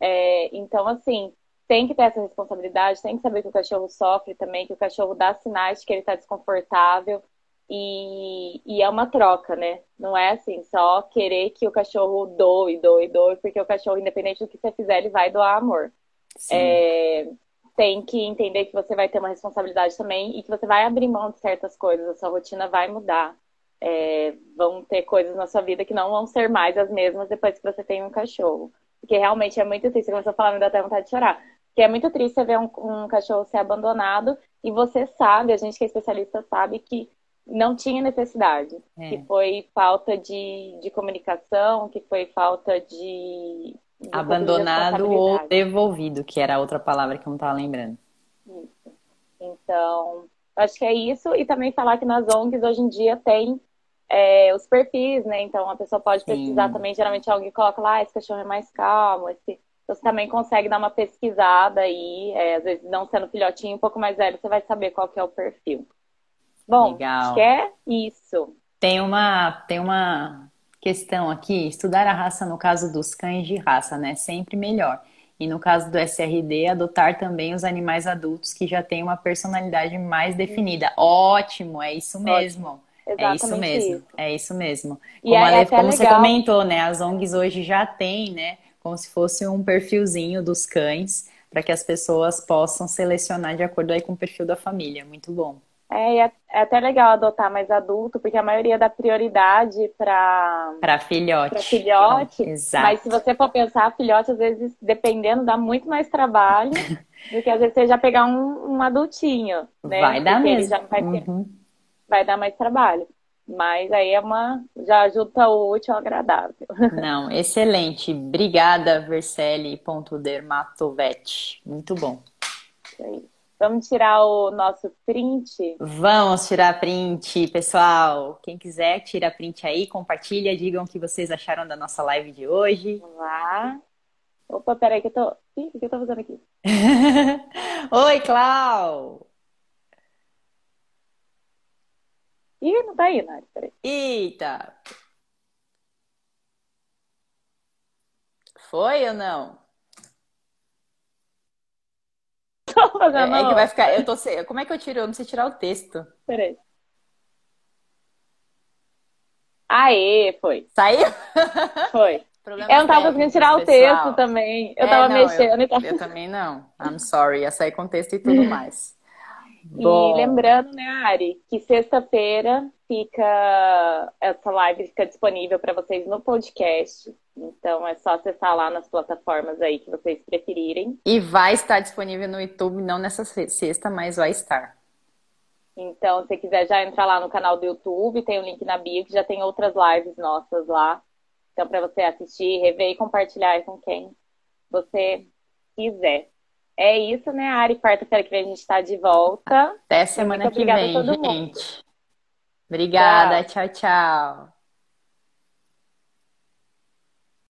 É, então, assim, tem que ter essa responsabilidade, tem que saber que o cachorro sofre também, que o cachorro dá sinais de que ele está desconfortável. E, e, é uma troca, né? Não é assim, só querer que o cachorro doe, doe, doe, porque o cachorro, independente do que você fizer, ele vai doar amor. É, tem que entender que você vai ter uma responsabilidade também e que você vai abrir mão de certas coisas, a sua rotina vai mudar. É, vão ter coisas na sua vida que não vão ser mais as mesmas depois que você tem um cachorro. Porque realmente é muito triste. Você começou a falar, me dá até vontade de chorar. Porque é muito triste você ver um, um cachorro ser abandonado e você sabe, a gente que é especialista sabe que não tinha necessidade. É. Que foi falta de, de comunicação, que foi falta de. de Abandonado ou devolvido, que era a outra palavra que eu não estava lembrando. Isso. Então, acho que é isso. E também falar que nas ONGs hoje em dia tem é, os perfis, né? Então a pessoa pode Sim. pesquisar também. Geralmente alguém coloca lá, ah, esse cachorro é mais calmo, esse... Você também consegue dar uma pesquisada aí, é, às vezes não sendo filhotinho, um pouco mais velho, você vai saber qual que é o perfil. Bom, Legal. que é isso. Tem uma, tem uma questão aqui, estudar a raça no caso dos cães de raça, né? Sempre melhor. E no caso do SRD, adotar também os animais adultos que já têm uma personalidade mais definida. Ótimo, é isso mesmo. é isso mesmo. Isso. É isso mesmo. E como, é, como você comentou, né? As ONGs hoje já têm, né? Como se fosse um perfilzinho dos cães para que as pessoas possam selecionar de acordo aí com o perfil da família. Muito bom. É, é, é até legal adotar mais adulto, porque a maioria dá prioridade para para filhote. Pra filhote. Exato. Mas se você for pensar, filhote, às vezes, dependendo, dá muito mais trabalho do que às vezes você já pegar um, um adultinho. Né? Vai dar porque mesmo. vai, ter, uhum. vai dar mais trabalho. Mas aí é uma. Já junta o útil ao agradável. Não, excelente. Obrigada, Vercelli.dermatovete. Muito bom. Isso aí. Vamos tirar o nosso print? Vamos tirar print, pessoal. Quem quiser, tira print aí, compartilha, digam o que vocês acharam da nossa live de hoje. Vamos lá. Opa, peraí que eu tô. Ih, o que eu tô fazendo aqui? Oi, Clau! Ih, não tá indo, peraí. Eita! Foi ou não? tô fazendo. É, é que vai ficar. Eu tô. Como é que eu tiro? Eu não sei tirar o texto. Peraí. Aê, foi. Saiu? Foi. Problemas eu não tava conseguindo tirar o texto também. Eu é, tava não, mexendo eu, e tava... Eu também não. I'm sorry. Ia sair com texto e tudo mais. Bom. E lembrando, né, Ari, que sexta-feira fica essa live fica disponível para vocês no podcast. Então é só acessar lá nas plataformas aí que vocês preferirem. E vai estar disponível no YouTube, não nessa sexta, mas vai estar. Então, se quiser já entrar lá no canal do YouTube, tem o um link na bio que já tem outras lives nossas lá. Então, para você assistir, rever e compartilhar com quem você quiser. É isso, né, Ari? Quarta-feira que vem a gente está de volta. Até semana que vem, gente. Obrigada, tchau, tchau. tchau.